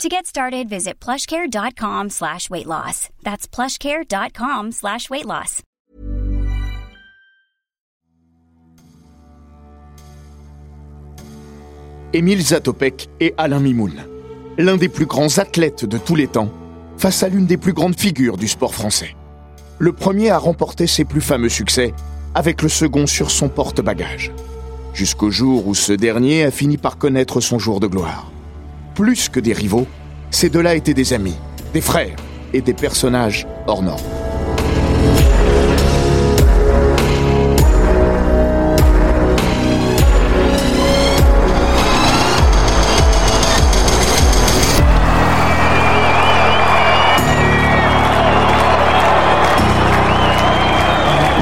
To get started, visit plushcare.com slash weight loss. That's plushcare.com slash weight loss. Émile Zatopek et Alain Mimoun, l'un des plus grands athlètes de tous les temps, face à l'une des plus grandes figures du sport français. Le premier a remporté ses plus fameux succès, avec le second sur son porte-bagages. Jusqu'au jour où ce dernier a fini par connaître son jour de gloire. Plus que des rivaux, ces deux-là étaient des amis, des frères et des personnages hors normes.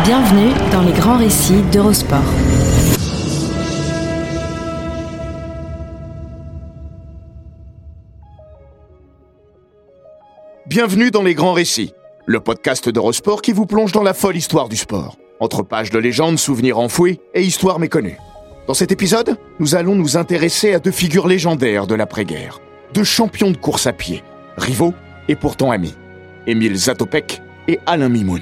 Bienvenue dans les grands récits d'Eurosport. Bienvenue dans les grands récits, le podcast d'Eurosport qui vous plonge dans la folle histoire du sport, entre pages de légendes, souvenirs enfouis et histoires méconnues. Dans cet épisode, nous allons nous intéresser à deux figures légendaires de l'après-guerre, deux champions de course à pied, rivaux et pourtant amis, Émile Zatopek et Alain Mimoun.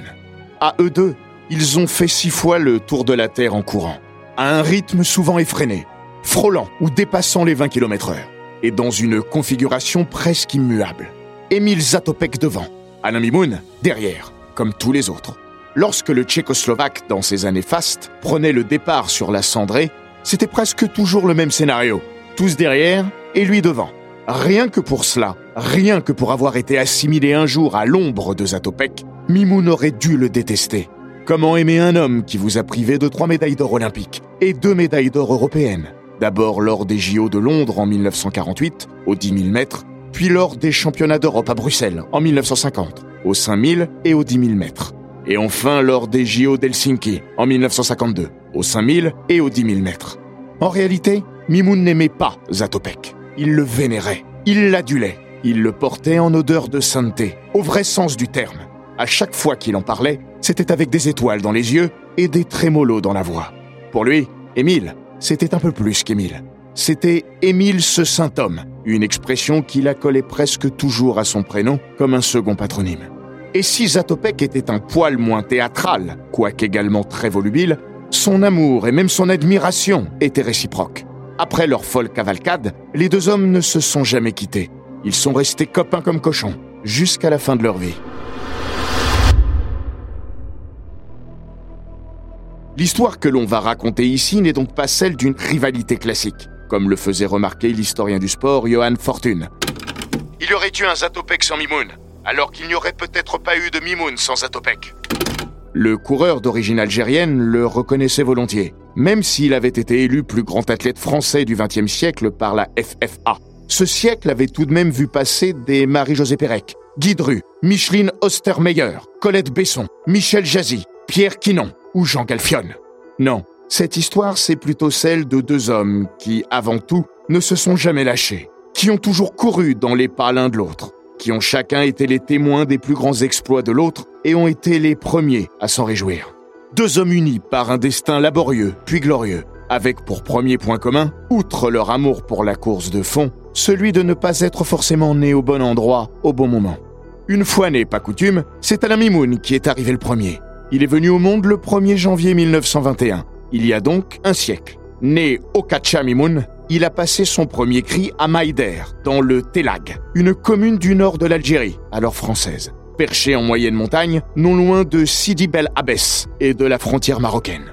À eux deux, ils ont fait six fois le tour de la Terre en courant, à un rythme souvent effréné, frôlant ou dépassant les 20 km heure, et dans une configuration presque immuable. Émile Zatopek devant, Alain Mimoun derrière, comme tous les autres. Lorsque le Tchécoslovaque, dans ses années fastes, prenait le départ sur la cendrée, c'était presque toujours le même scénario. Tous derrière et lui devant. Rien que pour cela, rien que pour avoir été assimilé un jour à l'ombre de Zatopek, Mimoun aurait dû le détester. Comment aimer un homme qui vous a privé de trois médailles d'or olympiques et deux médailles d'or européennes? D'abord lors des JO de Londres en 1948, aux 10 000 mètres, puis lors des championnats d'Europe à Bruxelles en 1950, aux 5000 et aux 10 000 mètres. Et enfin lors des JO d'Helsinki en 1952, aux 5000 et aux 10 000 mètres. En réalité, Mimoun n'aimait pas Zatopek. Il le vénérait, il l'adulait, il le portait en odeur de sainteté, au vrai sens du terme. À chaque fois qu'il en parlait, c'était avec des étoiles dans les yeux et des trémolos dans la voix. Pour lui, Émile, c'était un peu plus qu'Émile. C'était Émile ce saint homme, une expression qui l'accolait presque toujours à son prénom comme un second patronyme. Et si Zatopek était un poil moins théâtral, quoique également très volubile, son amour et même son admiration étaient réciproques. Après leur folle cavalcade, les deux hommes ne se sont jamais quittés. Ils sont restés copains comme cochons, jusqu'à la fin de leur vie. L'histoire que l'on va raconter ici n'est donc pas celle d'une rivalité classique, comme le faisait remarquer l'historien du sport Johan Fortune. Il y aurait eu un Zatopek sans Mimoun, alors qu'il n'y aurait peut-être pas eu de Mimoun sans Zatopek. Le coureur d'origine algérienne le reconnaissait volontiers, même s'il avait été élu plus grand athlète français du XXe siècle par la FFA. Ce siècle avait tout de même vu passer des Marie-Josée Pérec, Guy Dru, Micheline Ostermeyer, Colette Besson, Michel Jazzy, Pierre Quinon ou Jean Galfionne. Non, cette histoire, c'est plutôt celle de deux hommes qui, avant tout, ne se sont jamais lâchés, qui ont toujours couru dans les pas l'un de l'autre, qui ont chacun été les témoins des plus grands exploits de l'autre et ont été les premiers à s'en réjouir. Deux hommes unis par un destin laborieux puis glorieux, avec pour premier point commun, outre leur amour pour la course de fond, celui de ne pas être forcément né au bon endroit au bon moment. Une fois né, pas coutume, c'est Alain Mimoun qui est arrivé le premier. Il est venu au monde le 1er janvier 1921, il y a donc un siècle. Né au Mimoun, il a passé son premier cri à Maïder, dans le Telag, une commune du nord de l'Algérie, alors française, perchée en moyenne montagne, non loin de Sidi Bel Abbès et de la frontière marocaine.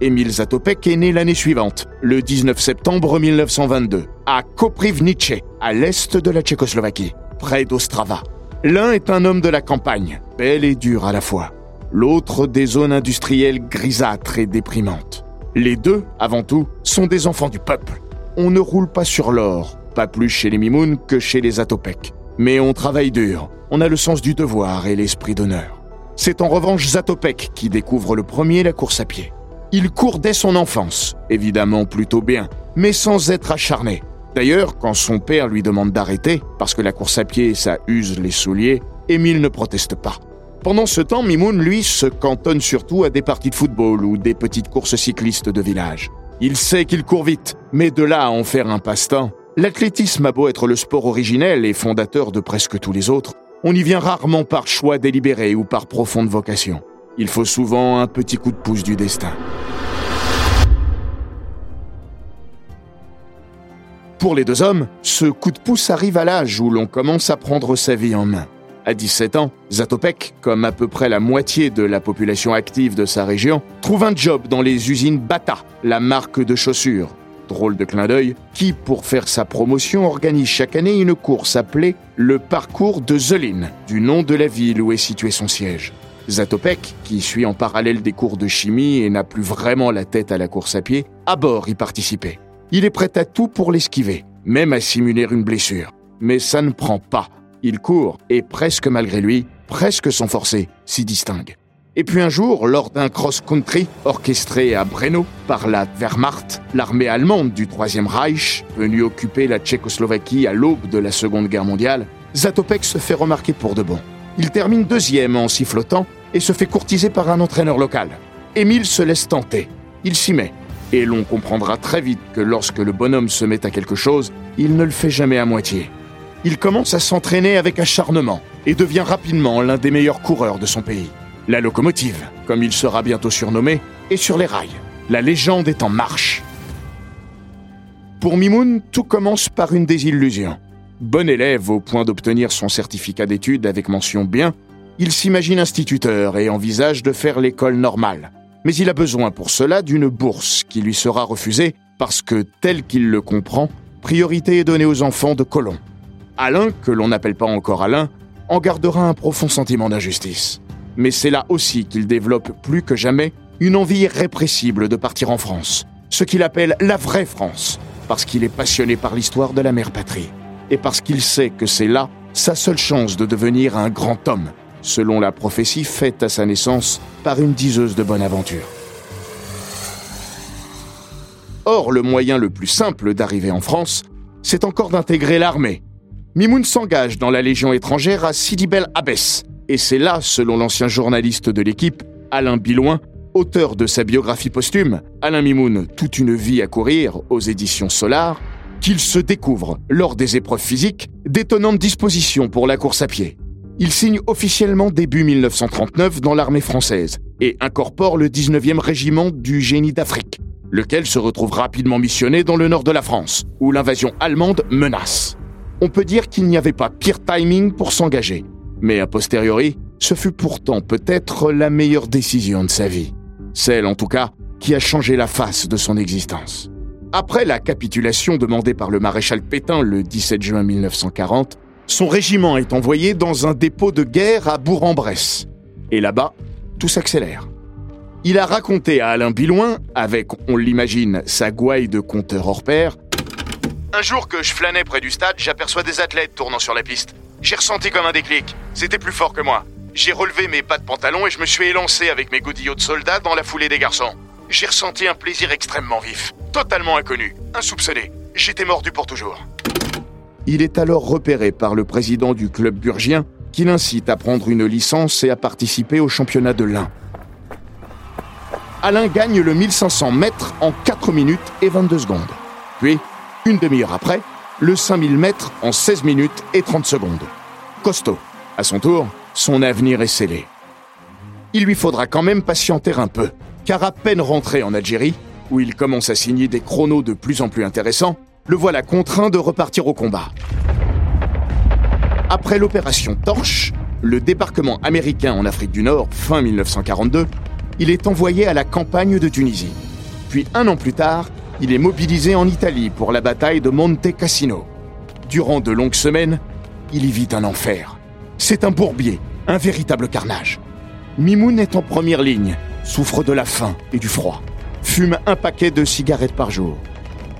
Émile Zatopek est né l'année suivante, le 19 septembre 1922, à Koprivnice, à l'est de la Tchécoslovaquie, près d'Ostrava. L'un est un homme de la campagne, bel et dur à la fois. L'autre des zones industrielles grisâtres et déprimantes. Les deux, avant tout, sont des enfants du peuple. On ne roule pas sur l'or, pas plus chez les Mimoun que chez les Zatopek. Mais on travaille dur, on a le sens du devoir et l'esprit d'honneur. C'est en revanche Zatopek qui découvre le premier la course à pied. Il court dès son enfance, évidemment plutôt bien, mais sans être acharné. D'ailleurs, quand son père lui demande d'arrêter, parce que la course à pied, ça use les souliers, Émile ne proteste pas. Pendant ce temps, Mimoun, lui, se cantonne surtout à des parties de football ou des petites courses cyclistes de village. Il sait qu'il court vite, mais de là à en faire un passe-temps, l'athlétisme a beau être le sport originel et fondateur de presque tous les autres, on y vient rarement par choix délibéré ou par profonde vocation. Il faut souvent un petit coup de pouce du destin. Pour les deux hommes, ce coup de pouce arrive à l'âge où l'on commence à prendre sa vie en main. À 17 ans, Zatopek, comme à peu près la moitié de la population active de sa région, trouve un job dans les usines Bata, la marque de chaussures. Drôle de clin d'œil, qui, pour faire sa promotion, organise chaque année une course appelée le parcours de Zelin, du nom de la ville où est situé son siège. Zatopek, qui suit en parallèle des cours de chimie et n'a plus vraiment la tête à la course à pied, a bord y participer. Il est prêt à tout pour l'esquiver, même à simuler une blessure. Mais ça ne prend pas. Il court, et presque malgré lui, presque sans forcer, s'y distingue. Et puis un jour, lors d'un cross-country orchestré à Breno par la Wehrmacht, l'armée allemande du Troisième Reich, venue occuper la Tchécoslovaquie à l'aube de la Seconde Guerre mondiale, Zatopek se fait remarquer pour de bon. Il termine deuxième en sifflotant et se fait courtiser par un entraîneur local. Émile se laisse tenter. Il s'y met. Et l'on comprendra très vite que lorsque le bonhomme se met à quelque chose, il ne le fait jamais à moitié il commence à s'entraîner avec acharnement et devient rapidement l'un des meilleurs coureurs de son pays. La locomotive, comme il sera bientôt surnommé, est sur les rails. La légende est en marche. Pour Mimoun, tout commence par une désillusion. Bon élève au point d'obtenir son certificat d'études avec mention bien, il s'imagine instituteur et envisage de faire l'école normale. Mais il a besoin pour cela d'une bourse qui lui sera refusée parce que, tel qu'il le comprend, priorité est donnée aux enfants de colons. Alain, que l'on n'appelle pas encore Alain, en gardera un profond sentiment d'injustice. Mais c'est là aussi qu'il développe plus que jamais une envie irrépressible de partir en France, ce qu'il appelle la vraie France, parce qu'il est passionné par l'histoire de la mère patrie, et parce qu'il sait que c'est là sa seule chance de devenir un grand homme, selon la prophétie faite à sa naissance par une diseuse de bonne aventure. Or, le moyen le plus simple d'arriver en France, c'est encore d'intégrer l'armée, Mimoun s'engage dans la Légion étrangère à Sidi Bel Abbès. Et c'est là, selon l'ancien journaliste de l'équipe, Alain Bilouin, auteur de sa biographie posthume, Alain Mimoun, toute une vie à courir, aux éditions Solar, qu'il se découvre, lors des épreuves physiques, d'étonnantes dispositions pour la course à pied. Il signe officiellement début 1939 dans l'armée française et incorpore le 19e régiment du génie d'Afrique, lequel se retrouve rapidement missionné dans le nord de la France, où l'invasion allemande menace on peut dire qu'il n'y avait pas pire timing pour s'engager. Mais a posteriori, ce fut pourtant peut-être la meilleure décision de sa vie. Celle, en tout cas, qui a changé la face de son existence. Après la capitulation demandée par le maréchal Pétain le 17 juin 1940, son régiment est envoyé dans un dépôt de guerre à Bourg-en-Bresse. Et là-bas, tout s'accélère. Il a raconté à Alain Bilouin, avec, on l'imagine, sa gouaille de compteur hors pair, un jour que je flânais près du stade, j'aperçois des athlètes tournant sur la piste. J'ai ressenti comme un déclic. C'était plus fort que moi. J'ai relevé mes pas de pantalon et je me suis élancé avec mes godillots de soldats dans la foulée des garçons. J'ai ressenti un plaisir extrêmement vif, totalement inconnu, insoupçonné. J'étais mordu pour toujours. Il est alors repéré par le président du club burgien qui l'incite à prendre une licence et à participer au championnat de l'Ain. Alain gagne le 1500 mètres en 4 minutes et 22 secondes. Puis, une demi-heure après, le 5000 mètres en 16 minutes et 30 secondes. Costaud. À son tour, son avenir est scellé. Il lui faudra quand même patienter un peu, car à peine rentré en Algérie, où il commence à signer des chronos de plus en plus intéressants, le voilà contraint de repartir au combat. Après l'opération Torche, le débarquement américain en Afrique du Nord, fin 1942, il est envoyé à la campagne de Tunisie. Puis un an plus tard, il est mobilisé en Italie pour la bataille de Monte Cassino. Durant de longues semaines, il y vit un enfer. C'est un bourbier, un véritable carnage. Mimoun est en première ligne, souffre de la faim et du froid, fume un paquet de cigarettes par jour.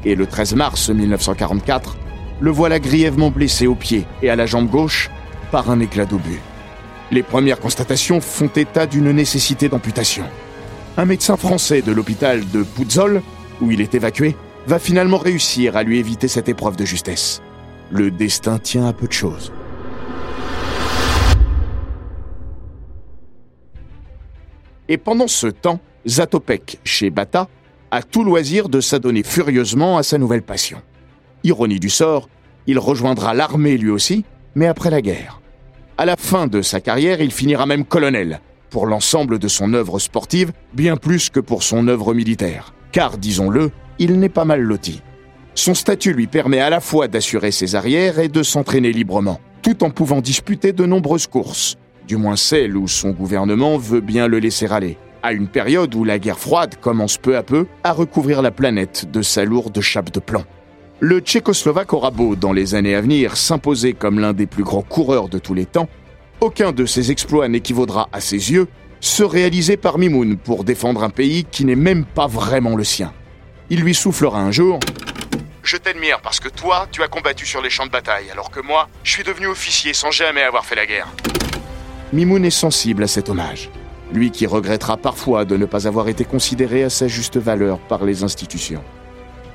Et le 13 mars 1944, le voilà grièvement blessé au pied et à la jambe gauche par un éclat d'obus. Les premières constatations font état d'une nécessité d'amputation. Un médecin français de l'hôpital de Puzzol, où il est évacué, va finalement réussir à lui éviter cette épreuve de justesse. Le destin tient à peu de choses. Et pendant ce temps, Zatopek, chez Bata, a tout loisir de s'adonner furieusement à sa nouvelle passion. Ironie du sort, il rejoindra l'armée lui aussi, mais après la guerre. À la fin de sa carrière, il finira même colonel, pour l'ensemble de son œuvre sportive, bien plus que pour son œuvre militaire. Car, disons-le, il n'est pas mal loti. Son statut lui permet à la fois d'assurer ses arrières et de s'entraîner librement, tout en pouvant disputer de nombreuses courses, du moins celles où son gouvernement veut bien le laisser aller, à une période où la guerre froide commence peu à peu à recouvrir la planète de sa lourde chape de plomb. Le Tchécoslovaque aura beau, dans les années à venir, s'imposer comme l'un des plus grands coureurs de tous les temps, aucun de ses exploits n'équivaudra à ses yeux se réaliser par Mimoun pour défendre un pays qui n'est même pas vraiment le sien. Il lui soufflera un jour Je t'admire parce que toi, tu as combattu sur les champs de bataille, alors que moi, je suis devenu officier sans jamais avoir fait la guerre. Mimoun est sensible à cet hommage, lui qui regrettera parfois de ne pas avoir été considéré à sa juste valeur par les institutions.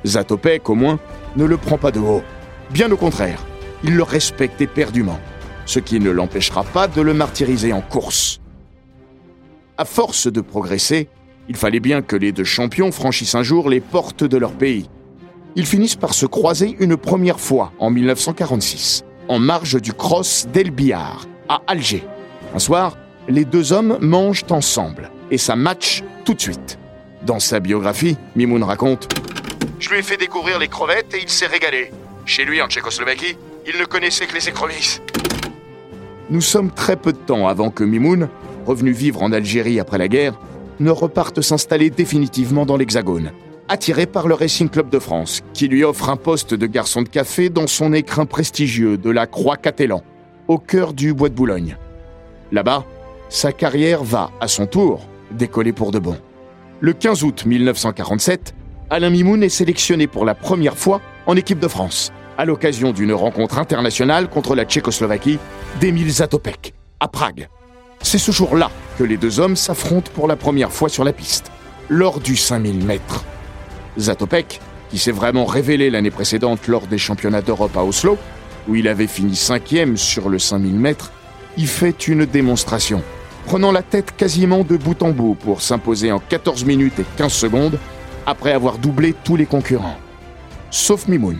Zatopek, au moins, ne le prend pas de haut. Bien au contraire, il le respecte éperdument, ce qui ne l'empêchera pas de le martyriser en course. À force de progresser, il fallait bien que les deux champions franchissent un jour les portes de leur pays. Ils finissent par se croiser une première fois en 1946, en marge du Cross d'El Bihar, à Alger. Un soir, les deux hommes mangent ensemble et ça match tout de suite. Dans sa biographie, Mimoun raconte Je lui ai fait découvrir les crevettes et il s'est régalé. Chez lui, en Tchécoslovaquie, il ne connaissait que les écrevisses. Nous sommes très peu de temps avant que Mimoun, revenu vivre en Algérie après la guerre, ne reparte s'installer définitivement dans l'Hexagone, attiré par le Racing Club de France, qui lui offre un poste de garçon de café dans son écrin prestigieux de la Croix-Catelan, au cœur du bois de Boulogne. Là-bas, sa carrière va, à son tour, décoller pour de bon. Le 15 août 1947, Alain Mimoun est sélectionné pour la première fois en équipe de France, à l'occasion d'une rencontre internationale contre la Tchécoslovaquie d'Emile Zatopek, à Prague. C'est ce jour-là que les deux hommes s'affrontent pour la première fois sur la piste, lors du 5000 mètres. Zatopek, qui s'est vraiment révélé l'année précédente lors des championnats d'Europe à Oslo, où il avait fini cinquième sur le 5000 mètres, y fait une démonstration, prenant la tête quasiment de bout en bout pour s'imposer en 14 minutes et 15 secondes après avoir doublé tous les concurrents. Sauf Mimoun,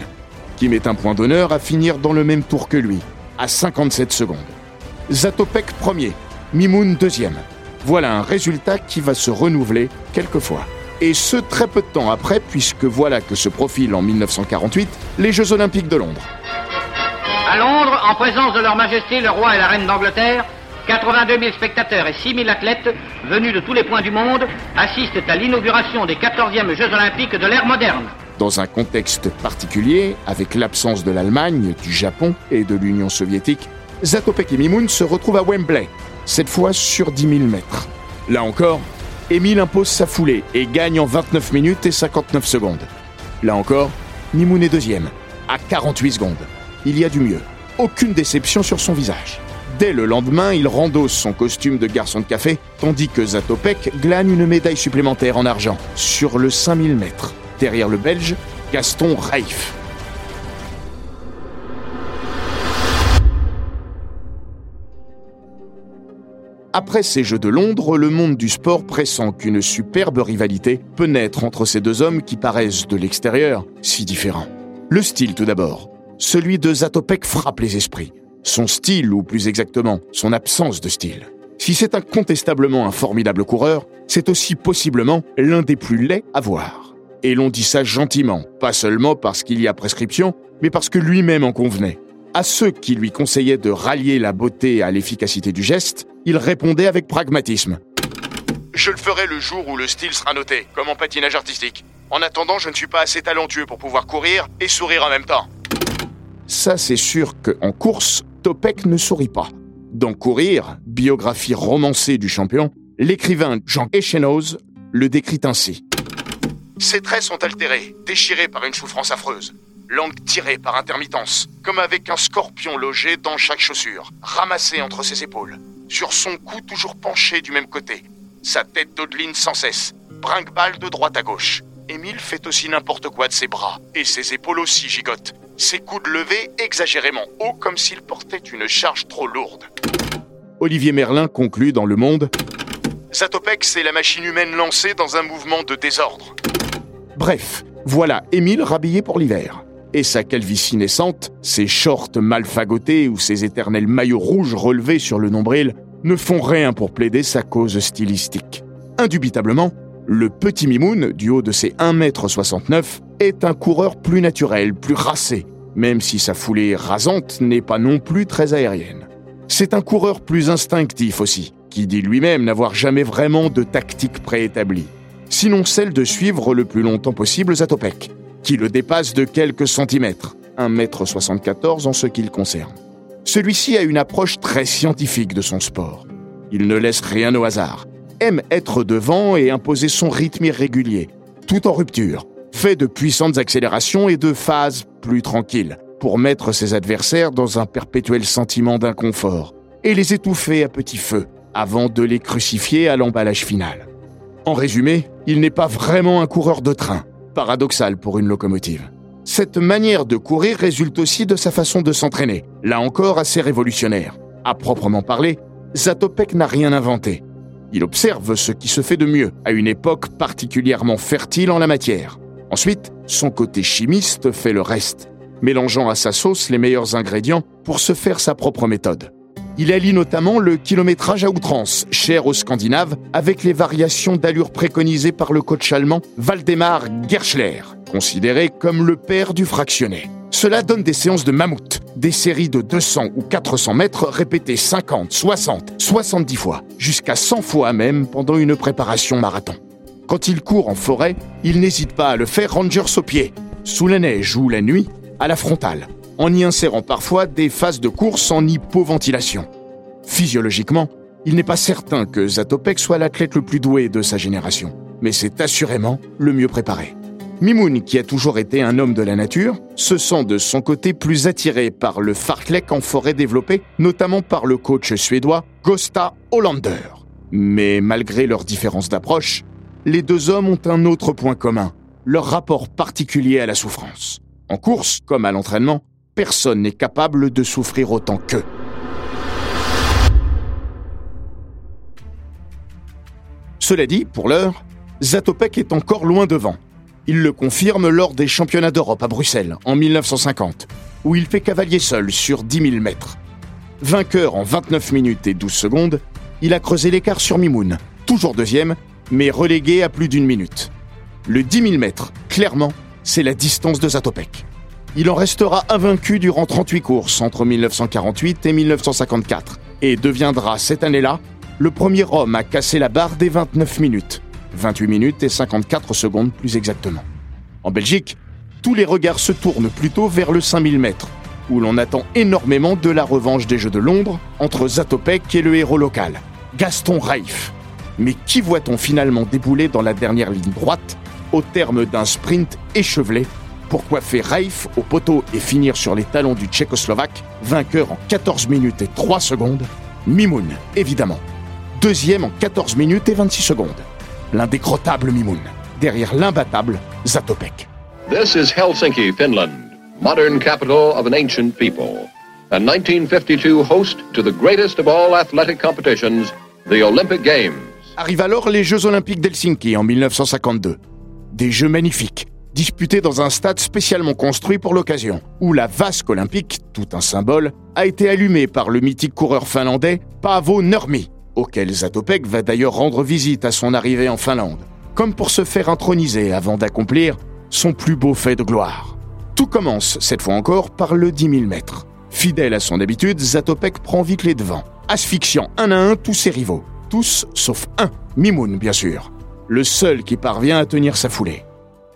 qui met un point d'honneur à finir dans le même tour que lui, à 57 secondes. Zatopek premier, Mimoun deuxième. Voilà un résultat qui va se renouveler quelquefois. Et ce très peu de temps après, puisque voilà que se profilent en 1948 les Jeux Olympiques de Londres. À Londres, en présence de leur Majesté le roi et la reine d'Angleterre, 82 000 spectateurs et 6 000 athlètes venus de tous les points du monde assistent à l'inauguration des 14e Jeux Olympiques de l'ère moderne. Dans un contexte particulier, avec l'absence de l'Allemagne, du Japon et de l'Union soviétique, Zatopek et Mimoun se retrouvent à Wembley, cette fois sur 10 000 mètres. Là encore, Émile impose sa foulée et gagne en 29 minutes et 59 secondes. Là encore, Mimoun est deuxième, à 48 secondes. Il y a du mieux. Aucune déception sur son visage. Dès le lendemain, il rendosse son costume de garçon de café, tandis que Zatopek glane une médaille supplémentaire en argent sur le 5000 mètres. Derrière le Belge, Gaston Reif. Après ces Jeux de Londres, le monde du sport pressent qu'une superbe rivalité peut naître entre ces deux hommes qui paraissent de l'extérieur si différents. Le style tout d'abord. Celui de Zatopek frappe les esprits. Son style, ou plus exactement, son absence de style. Si c'est incontestablement un formidable coureur, c'est aussi possiblement l'un des plus laids à voir. Et l'on dit ça gentiment, pas seulement parce qu'il y a prescription, mais parce que lui-même en convenait. À ceux qui lui conseillaient de rallier la beauté à l'efficacité du geste, il répondait avec pragmatisme. Je le ferai le jour où le style sera noté, comme en patinage artistique. En attendant, je ne suis pas assez talentueux pour pouvoir courir et sourire en même temps. Ça, c'est sûr qu'en course, Topek ne sourit pas. Dans Courir, biographie romancée du champion, l'écrivain Jean Echenoz le décrit ainsi. Ses traits sont altérés, déchirés par une souffrance affreuse. Langue tirée par intermittence, comme avec un scorpion logé dans chaque chaussure, ramassé entre ses épaules. sur son cou toujours penché du même côté. Sa tête dodeline sans cesse, brinque-balle de droite à gauche. Émile fait aussi n'importe quoi de ses bras, et ses épaules aussi gigotent. Ses coudes levés exagérément haut comme s'il portait une charge trop lourde. Olivier Merlin conclut dans Le Monde Zatopek, c'est la machine humaine lancée dans un mouvement de désordre. Bref, voilà Émile rhabillé pour l'hiver. Et sa calvitie naissante, ses shorts mal fagotés ou ses éternels maillots rouges relevés sur le nombril ne font rien pour plaider sa cause stylistique. Indubitablement, le petit Mimoun, du haut de ses 1m69, est un coureur plus naturel, plus racé, même si sa foulée rasante n'est pas non plus très aérienne. C'est un coureur plus instinctif aussi, qui dit lui-même n'avoir jamais vraiment de tactique préétablie, sinon celle de suivre le plus longtemps possible Zatopek, qui le dépasse de quelques centimètres, 1m74 en ce qui le concerne. Celui-ci a une approche très scientifique de son sport. Il ne laisse rien au hasard, aime être devant et imposer son rythme irrégulier, tout en rupture, fait de puissantes accélérations et de phases plus tranquilles, pour mettre ses adversaires dans un perpétuel sentiment d'inconfort, et les étouffer à petit feu, avant de les crucifier à l'emballage final. En résumé, il n'est pas vraiment un coureur de train, paradoxal pour une locomotive. Cette manière de courir résulte aussi de sa façon de s'entraîner, là encore assez révolutionnaire. À proprement parler, Zatopek n'a rien inventé. Il observe ce qui se fait de mieux à une époque particulièrement fertile en la matière. Ensuite, son côté chimiste fait le reste, mélangeant à sa sauce les meilleurs ingrédients pour se faire sa propre méthode. Il allie notamment le kilométrage à outrance, cher aux Scandinaves, avec les variations d'allure préconisées par le coach allemand Waldemar Gerschler, considéré comme le père du fractionné. Cela donne des séances de mammouth, des séries de 200 ou 400 mètres répétées 50, 60, 70 fois, jusqu'à 100 fois même pendant une préparation marathon. Quand il court en forêt, il n'hésite pas à le faire rangers au pied, sous la neige ou la nuit, à la frontale, en y insérant parfois des phases de course en hypoventilation. Physiologiquement, il n'est pas certain que Zatopek soit l'athlète le plus doué de sa génération, mais c'est assurément le mieux préparé. Mimoun, qui a toujours été un homme de la nature, se sent de son côté plus attiré par le fartlek en forêt développé, notamment par le coach suédois Gosta Hollander. Mais malgré leurs différences d'approche, les deux hommes ont un autre point commun, leur rapport particulier à la souffrance. En course, comme à l'entraînement, personne n'est capable de souffrir autant qu'eux. Cela dit, pour l'heure, Zatopek est encore loin devant. Il le confirme lors des championnats d'Europe à Bruxelles en 1950, où il fait cavalier seul sur 10 000 mètres. Vainqueur en 29 minutes et 12 secondes, il a creusé l'écart sur Mimoun, toujours deuxième, mais relégué à plus d'une minute. Le 10 000 mètres, clairement, c'est la distance de Zatopek. Il en restera invaincu durant 38 courses entre 1948 et 1954 et deviendra cette année-là le premier homme à casser la barre des 29 minutes, 28 minutes et 54 secondes plus exactement. En Belgique, tous les regards se tournent plutôt vers le 5000 mètres, où l'on attend énormément de la revanche des Jeux de Londres entre Zatopek et le héros local, Gaston Reif. Mais qui voit-on finalement débouler dans la dernière ligne droite au terme d'un sprint échevelé pour coiffer Reif au poteau et finir sur les talons du Tchécoslovaque, vainqueur en 14 minutes et 3 secondes, Mimoun, évidemment. Deuxième en 14 minutes et 26 secondes. L'indécrottable Mimoun, derrière l'imbattable Zatopek. This is Helsinki, Finland, modern capital of an ancient people. A 1952 host to the greatest of all athletic competitions, the Olympic Games. Arrivent alors les Jeux Olympiques d'Helsinki en 1952. Des Jeux magnifiques, disputés dans un stade spécialement construit pour l'occasion, où la vasque olympique, tout un symbole, a été allumée par le mythique coureur finlandais Paavo Nurmi, auquel Zatopek va d'ailleurs rendre visite à son arrivée en Finlande, comme pour se faire introniser avant d'accomplir son plus beau fait de gloire. Tout commence, cette fois encore, par le 10 000 mètres. Fidèle à son habitude, Zatopek prend vite les devants, asphyxiant un à un tous ses rivaux. Tous sauf un, Mimoun bien sûr, le seul qui parvient à tenir sa foulée.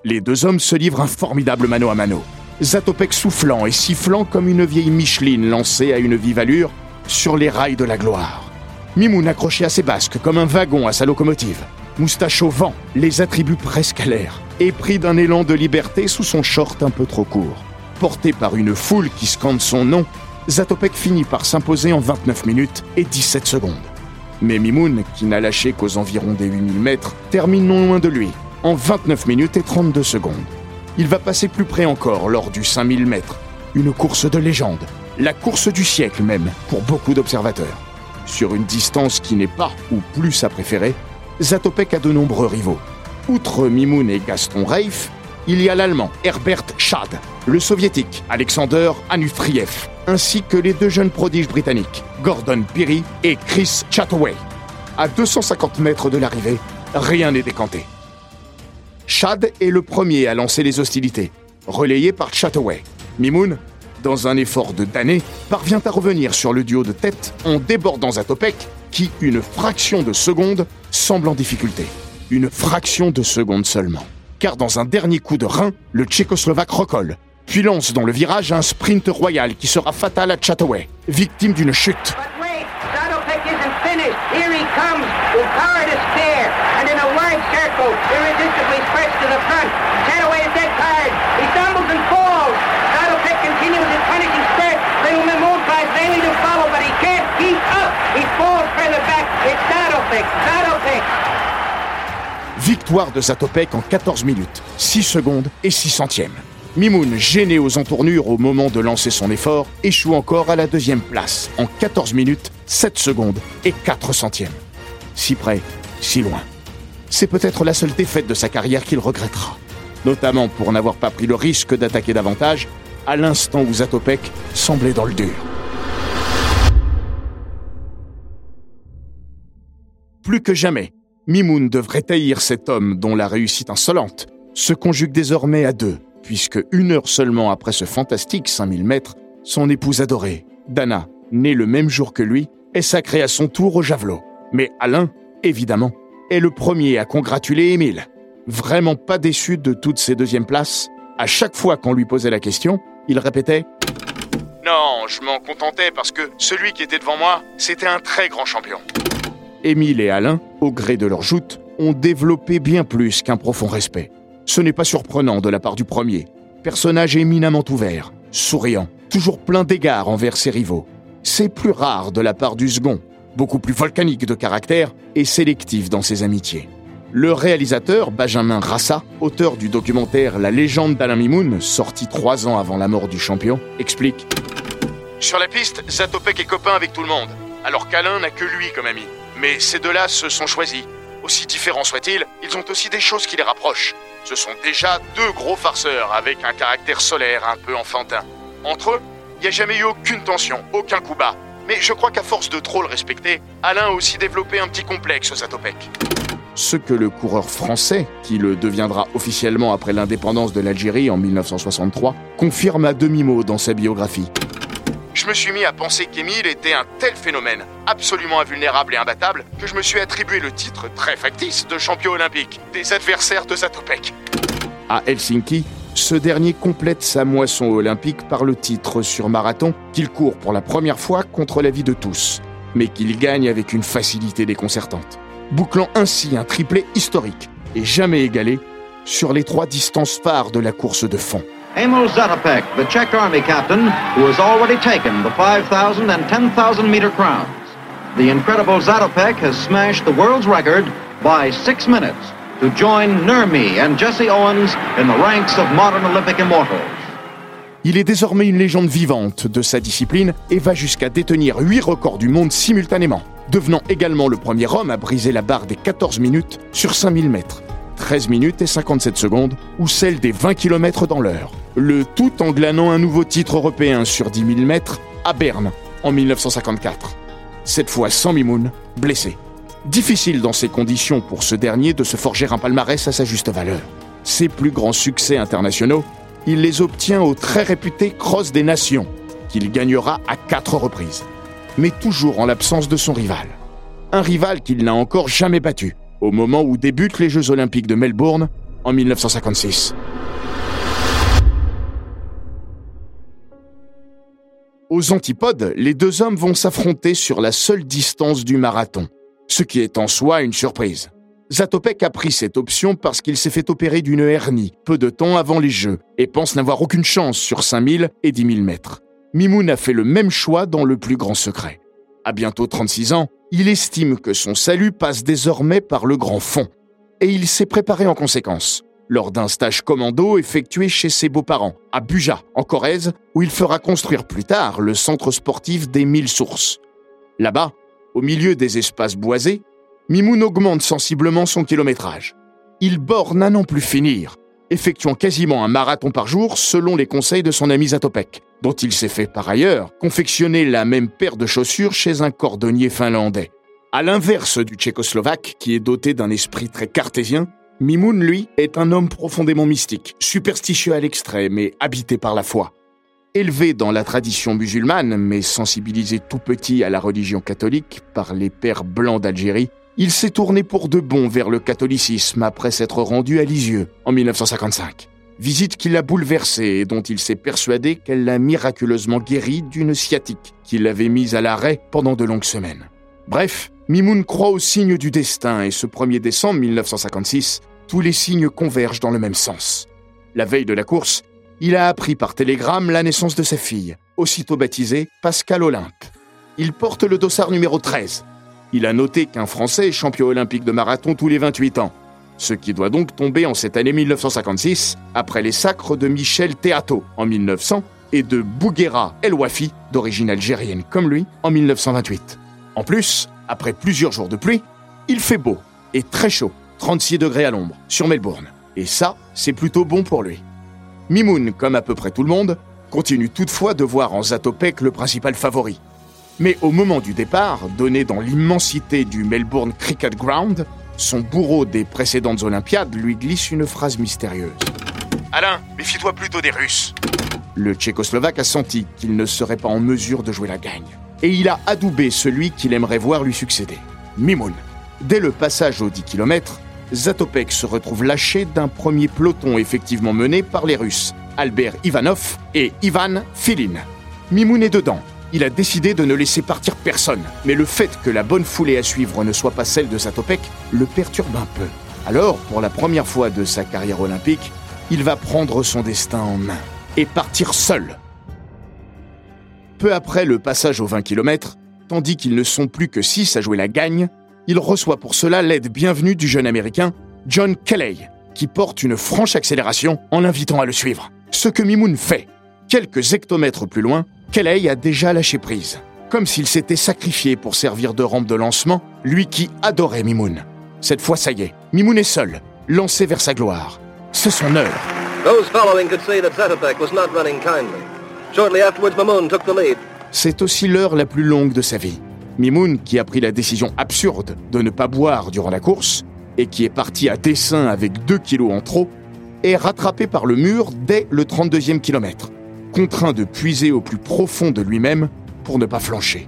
Les deux hommes se livrent un formidable mano à mano. Zatopek soufflant et sifflant comme une vieille Micheline lancée à une vive allure sur les rails de la gloire. Mimoun accroché à ses basques comme un wagon à sa locomotive. Moustache au vent, les attributs presque à l'air, et pris d'un élan de liberté sous son short un peu trop court. Porté par une foule qui scande son nom, Zatopek finit par s'imposer en 29 minutes et 17 secondes. Mais Mimoun, qui n'a lâché qu'aux environs des 8000 mètres, termine non loin de lui, en 29 minutes et 32 secondes. Il va passer plus près encore lors du 5000 mètres, une course de légende, la course du siècle même pour beaucoup d'observateurs. Sur une distance qui n'est pas ou plus sa préférée, Zatopek a de nombreux rivaux. Outre Mimoun et Gaston Reif, il y a l'Allemand Herbert Schad, le Soviétique Alexander Anufriev, ainsi que les deux jeunes prodiges britanniques, Gordon Peary et Chris Chataway. À 250 mètres de l'arrivée, rien n'est décanté. Chad est le premier à lancer les hostilités, relayé par Chataway. Mimoun, dans un effort de damné, parvient à revenir sur le duo de tête en débordant Zatopek, qui, une fraction de seconde, semble en difficulté. Une fraction de seconde seulement. Car dans un dernier coup de rein, le Tchécoslovaque recolle, puis lance dans le virage un sprint royal qui sera fatal à Chataway, victime d'une chute. Victoire de Zatopek en 14 minutes, 6 secondes et 6 centièmes. Mimoun, gêné aux entournures au moment de lancer son effort, échoue encore à la deuxième place en 14 minutes, 7 secondes et 4 centièmes. Si près, si loin. C'est peut-être la seule défaite de sa carrière qu'il regrettera. Notamment pour n'avoir pas pris le risque d'attaquer davantage à l'instant où Zatopek semblait dans le dur. Plus que jamais, Mimoun devrait haïr cet homme dont la réussite insolente se conjugue désormais à deux, puisque une heure seulement après ce fantastique 5000 mètres, son épouse adorée, Dana, née le même jour que lui, est sacrée à son tour au javelot. Mais Alain, évidemment, est le premier à congratuler Émile. Vraiment pas déçu de toutes ces deuxièmes places, à chaque fois qu'on lui posait la question, il répétait Non, je m'en contentais parce que celui qui était devant moi, c'était un très grand champion. Émile et Alain, au gré de leur joute, ont développé bien plus qu'un profond respect. Ce n'est pas surprenant de la part du premier. Personnage éminemment ouvert, souriant, toujours plein d'égards envers ses rivaux. C'est plus rare de la part du second, beaucoup plus volcanique de caractère et sélectif dans ses amitiés. Le réalisateur Benjamin Rassa, auteur du documentaire La légende d'Alain Mimoun, sorti trois ans avant la mort du champion, explique Sur la piste, Zatopek est copain avec tout le monde, alors qu'Alain n'a que lui comme ami. Mais ces deux-là se sont choisis. Aussi différents soient-ils, ils ont aussi des choses qui les rapprochent. Ce sont déjà deux gros farceurs avec un caractère solaire un peu enfantin. Entre eux, il n'y a jamais eu aucune tension, aucun coup bas. Mais je crois qu'à force de trop le respecter, Alain a aussi développé un petit complexe aux Zatopek. ce que le coureur français, qui le deviendra officiellement après l'indépendance de l'Algérie en 1963, confirme à demi-mot dans sa biographie. Je me suis mis à penser qu'Émile était un tel phénomène, absolument invulnérable et imbattable, que je me suis attribué le titre très factice de champion olympique des adversaires de Zatopek. À Helsinki, ce dernier complète sa moisson olympique par le titre sur marathon qu'il court pour la première fois contre l'avis de tous, mais qu'il gagne avec une facilité déconcertante, bouclant ainsi un triplé historique et jamais égalé sur les trois distances phares de la course de fond. Emil Zatopek, the Czech Army captain, who has already taken the 5,000 and 10,000 meter crowns. The incredible Zatopek has smashed the world's record by six minutes to join Nurmi and Jesse Owens in the ranks of modern Olympic immortals. Il est désormais une légende vivante de sa discipline et va jusqu'à détenir 8 records du monde simultanément, devenant également le premier homme à briser la barre des 14 minutes sur 5000 mètres. 13 minutes et 57 secondes, ou celle des 20 km dans l'heure. Le tout en glanant un nouveau titre européen sur 10 000 mètres à Berne en 1954. Cette fois sans Mimoun, blessé. Difficile dans ces conditions pour ce dernier de se forger un palmarès à sa juste valeur. Ses plus grands succès internationaux, il les obtient au très réputé Cross des Nations, qu'il gagnera à quatre reprises, mais toujours en l'absence de son rival. Un rival qu'il n'a encore jamais battu, au moment où débutent les Jeux olympiques de Melbourne en 1956. Aux antipodes, les deux hommes vont s'affronter sur la seule distance du marathon, ce qui est en soi une surprise. Zatopek a pris cette option parce qu'il s'est fait opérer d'une hernie peu de temps avant les Jeux et pense n'avoir aucune chance sur 5000 et 10 000 mètres. Mimoun a fait le même choix dans le plus grand secret. À bientôt 36 ans, il estime que son salut passe désormais par le grand fond. Et il s'est préparé en conséquence, lors d'un stage commando effectué chez ses beaux-parents, à Buja, en Corrèze, où il fera construire plus tard le centre sportif des Mille Sources. Là-bas, au milieu des espaces boisés, Mimoun augmente sensiblement son kilométrage. Il borne à n'en plus finir, effectuant quasiment un marathon par jour selon les conseils de son ami Zatopek, dont il s'est fait par ailleurs confectionner la même paire de chaussures chez un cordonnier finlandais. À l'inverse du tchécoslovaque, qui est doté d'un esprit très cartésien, Mimoun, lui, est un homme profondément mystique, superstitieux à l'extrême et habité par la foi. Élevé dans la tradition musulmane, mais sensibilisé tout petit à la religion catholique par les pères blancs d'Algérie, il s'est tourné pour de bon vers le catholicisme après s'être rendu à Lisieux en 1955. Visite qui l'a bouleversé et dont il s'est persuadé qu'elle l'a miraculeusement guéri d'une sciatique qui l'avait mise à l'arrêt pendant de longues semaines. Bref, Mimoun croit aux signes du destin et ce 1er décembre 1956, tous les signes convergent dans le même sens. La veille de la course, il a appris par télégramme la naissance de sa fille, aussitôt baptisée Pascal Olympe. Il porte le dossard numéro 13. Il a noté qu'un Français est champion olympique de marathon tous les 28 ans, ce qui doit donc tomber en cette année 1956, après les sacres de Michel Théato en 1900 et de Bouguera El Wafi, d'origine algérienne comme lui, en 1928. En plus, après plusieurs jours de pluie, il fait beau et très chaud, 36 degrés à l'ombre, sur Melbourne. Et ça, c'est plutôt bon pour lui. Mimoun, comme à peu près tout le monde, continue toutefois de voir en Zatopek le principal favori. Mais au moment du départ, donné dans l'immensité du Melbourne Cricket Ground, son bourreau des précédentes Olympiades lui glisse une phrase mystérieuse. Alain, méfie-toi plutôt des Russes. Le Tchécoslovaque a senti qu'il ne serait pas en mesure de jouer la gagne et il a adoubé celui qu'il aimerait voir lui succéder, Mimoun. Dès le passage aux 10 km, Zatopek se retrouve lâché d'un premier peloton effectivement mené par les Russes, Albert Ivanov et Ivan Filin. Mimoun est dedans. Il a décidé de ne laisser partir personne, mais le fait que la bonne foulée à suivre ne soit pas celle de Zatopek le perturbe un peu. Alors, pour la première fois de sa carrière olympique, il va prendre son destin en main et partir seul peu après le passage aux 20 km, tandis qu'ils ne sont plus que 6 à jouer la gagne, il reçoit pour cela l'aide bienvenue du jeune Américain John Kelly, qui porte une franche accélération en l'invitant à le suivre. Ce que Mimoun fait. Quelques hectomètres plus loin, Kelly a déjà lâché prise, comme s'il s'était sacrifié pour servir de rampe de lancement, lui qui adorait Mimoun. Cette fois, ça y est, Mimoun est seul, lancé vers sa gloire. C'est son heure. Those following could see that was not running kindly. C'est aussi l'heure la plus longue de sa vie. Mimoun, qui a pris la décision absurde de ne pas boire durant la course, et qui est parti à dessein avec 2 kilos en trop, est rattrapé par le mur dès le 32e kilomètre, contraint de puiser au plus profond de lui-même pour ne pas flancher.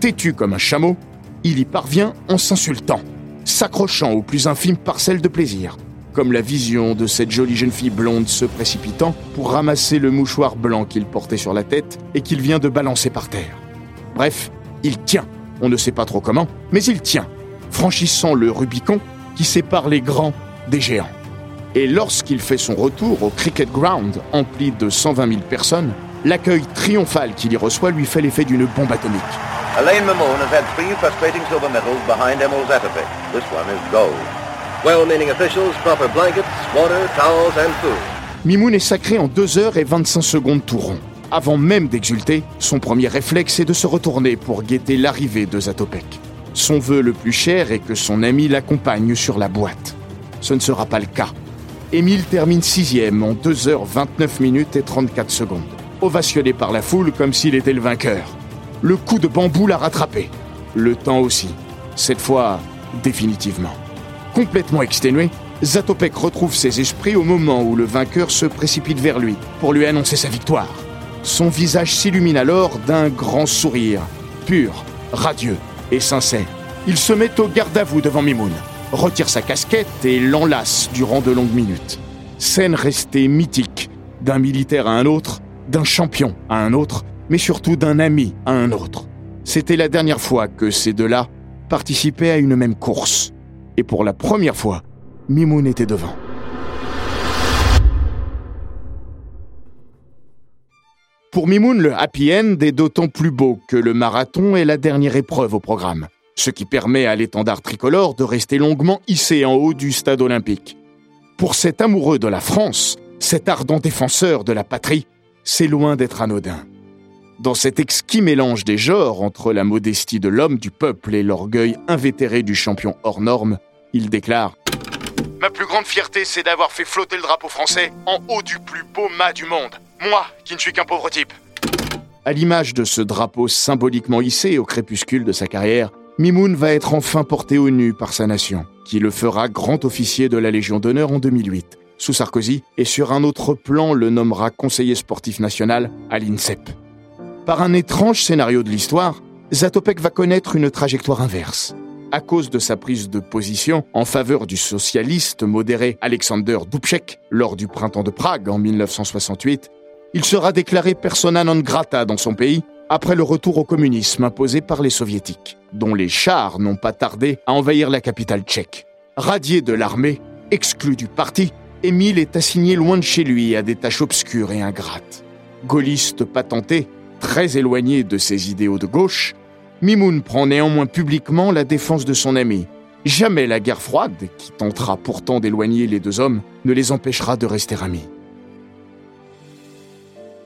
Têtu comme un chameau, il y parvient en s'insultant, s'accrochant aux plus infimes parcelles de plaisir, comme la vision de cette jolie jeune fille blonde se précipitant pour ramasser le mouchoir blanc qu'il portait sur la tête et qu'il vient de balancer par terre. Bref, il tient, on ne sait pas trop comment, mais il tient, franchissant le Rubicon qui sépare les grands des géants. Et lorsqu'il fait son retour au Cricket Ground, empli de 120 000 personnes, l'accueil triomphal qu'il y reçoit lui fait l'effet d'une bombe atomique. Elaine Mamone has had three frustrating silver medals behind Emil This one is gold. Mimoun est sacré en 2 heures et 25 secondes tout rond. Avant même d'exulter, son premier réflexe est de se retourner pour guetter l'arrivée de Zatopek. Son vœu le plus cher est que son ami l'accompagne sur la boîte. Ce ne sera pas le cas. Émile termine sixième en 2 h 29 minutes et 34 secondes, ovationné par la foule comme s'il était le vainqueur. Le coup de bambou l'a rattrapé. Le temps aussi. Cette fois, définitivement. Complètement exténué, Zatopek retrouve ses esprits au moment où le vainqueur se précipite vers lui pour lui annoncer sa victoire. Son visage s'illumine alors d'un grand sourire, pur, radieux et sincère. Il se met au garde à vous devant Mimoun, retire sa casquette et l'enlace durant de longues minutes. Scène restée mythique, d'un militaire à un autre, d'un champion à un autre, mais surtout d'un ami à un autre. C'était la dernière fois que ces deux-là participaient à une même course et pour la première fois, Mimoun était devant. Pour Mimoun, le happy end est d'autant plus beau que le marathon est la dernière épreuve au programme, ce qui permet à l'étendard tricolore de rester longuement hissé en haut du stade olympique. Pour cet amoureux de la France, cet ardent défenseur de la patrie, c'est loin d'être anodin. Dans cet exquis mélange des genres entre la modestie de l'homme du peuple et l'orgueil invétéré du champion hors norme, il déclare Ma plus grande fierté, c'est d'avoir fait flotter le drapeau français en haut du plus beau mât du monde. Moi, qui ne suis qu'un pauvre type. À l'image de ce drapeau symboliquement hissé au crépuscule de sa carrière, Mimoun va être enfin porté au nu par sa nation, qui le fera grand officier de la Légion d'honneur en 2008, sous Sarkozy, et sur un autre plan le nommera conseiller sportif national à l'INSEP. Par un étrange scénario de l'histoire, Zatopek va connaître une trajectoire inverse. À cause de sa prise de position en faveur du socialiste modéré Alexander Dubček lors du printemps de Prague en 1968, il sera déclaré persona non grata dans son pays après le retour au communisme imposé par les soviétiques, dont les chars n'ont pas tardé à envahir la capitale tchèque. Radié de l'armée, exclu du parti, Émile est assigné loin de chez lui à des tâches obscures et ingrates. Gaulliste patenté, Très éloigné de ses idéaux de gauche, Mimoun prend néanmoins publiquement la défense de son ami. Jamais la guerre froide, qui tentera pourtant d'éloigner les deux hommes, ne les empêchera de rester amis.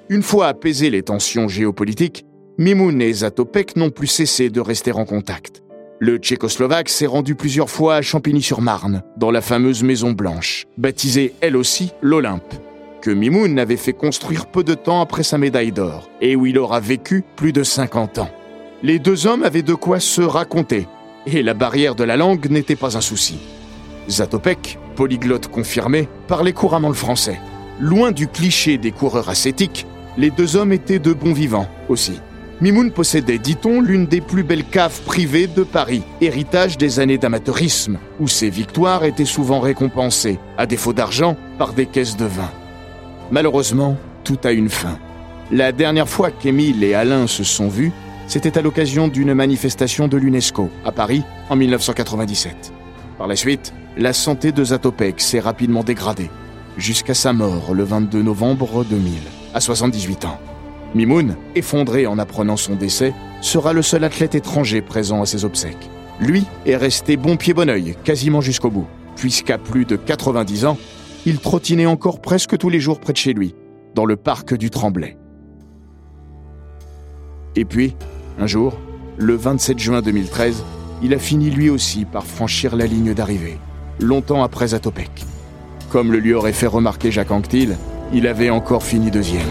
Une fois apaisées les tensions géopolitiques, Mimoun et Zatopek n'ont plus cessé de rester en contact. Le Tchécoslovaque s'est rendu plusieurs fois à Champigny-sur-Marne, dans la fameuse Maison Blanche, baptisée elle aussi l'Olympe, que Mimoun avait fait construire peu de temps après sa médaille d'or, et où il aura vécu plus de 50 ans. Les deux hommes avaient de quoi se raconter, et la barrière de la langue n'était pas un souci. Zatopek, polyglotte confirmé, parlait couramment le français. Loin du cliché des coureurs ascétiques, les deux hommes étaient de bons vivants aussi. Mimoun possédait, dit-on, l'une des plus belles caves privées de Paris, héritage des années d'amateurisme, où ses victoires étaient souvent récompensées, à défaut d'argent, par des caisses de vin. Malheureusement, tout a une fin. La dernière fois qu'Émile et Alain se sont vus, c'était à l'occasion d'une manifestation de l'UNESCO à Paris en 1997. Par la suite, la santé de Zatopek s'est rapidement dégradée, jusqu'à sa mort le 22 novembre 2000, à 78 ans. Mimoun, effondré en apprenant son décès, sera le seul athlète étranger présent à ses obsèques. Lui est resté bon pied bon oeil, quasiment jusqu'au bout, puisqu'à plus de 90 ans, il trottinait encore presque tous les jours près de chez lui, dans le parc du Tremblay. Et puis, un jour, le 27 juin 2013, il a fini lui aussi par franchir la ligne d'arrivée, longtemps après Zatopek. Comme le lui aurait fait remarquer Jacques Anquetil, il avait encore fini deuxième.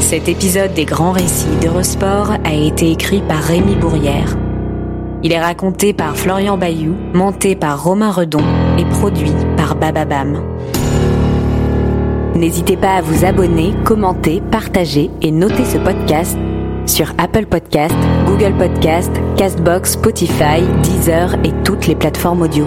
Cet épisode des grands récits d'Eurosport a été écrit par Rémi Bourrière. Il est raconté par Florian Bayou, monté par Romain Redon et produit par Bababam. N'hésitez pas à vous abonner, commenter, partager et noter ce podcast sur Apple Podcast, Google Podcast, Castbox, Spotify, Deezer et toutes les plateformes audio.